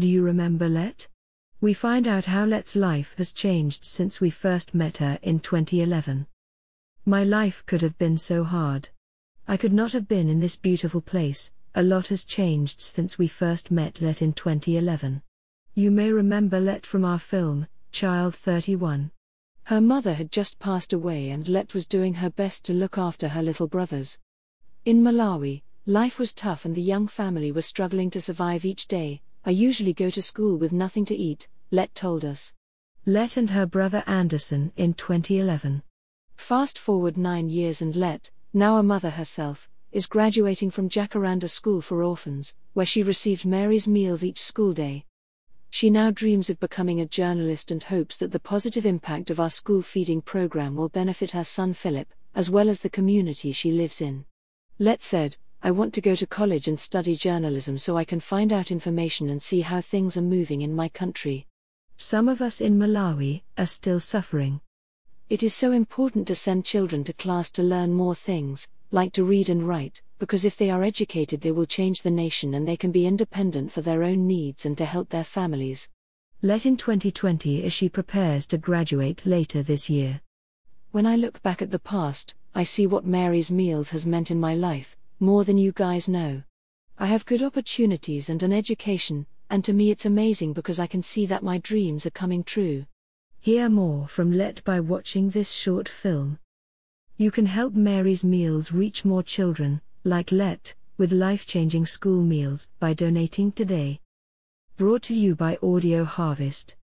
Do you remember Let? We find out how Let's life has changed since we first met her in 2011. My life could have been so hard. I could not have been in this beautiful place, a lot has changed since we first met Let in 2011. You may remember Let from our film, Child 31. Her mother had just passed away and Let was doing her best to look after her little brothers. In Malawi, life was tough and the young family was struggling to survive each day. I usually go to school with nothing to eat, Let told us. Let and her brother Anderson in 2011. Fast forward nine years and Let, now a mother herself, is graduating from Jacaranda School for Orphans, where she received Mary's meals each school day. She now dreams of becoming a journalist and hopes that the positive impact of our school feeding program will benefit her son Philip, as well as the community she lives in. Let said, I want to go to college and study journalism so I can find out information and see how things are moving in my country. Some of us in Malawi are still suffering. It is so important to send children to class to learn more things, like to read and write, because if they are educated, they will change the nation and they can be independent for their own needs and to help their families. Let in 2020 as she prepares to graduate later this year. When I look back at the past, I see what Mary's Meals has meant in my life, more than you guys know. I have good opportunities and an education, and to me it's amazing because I can see that my dreams are coming true. Hear more from Let by watching this short film. You can help Mary's Meals reach more children, like Let, with life changing school meals by donating today. Brought to you by Audio Harvest.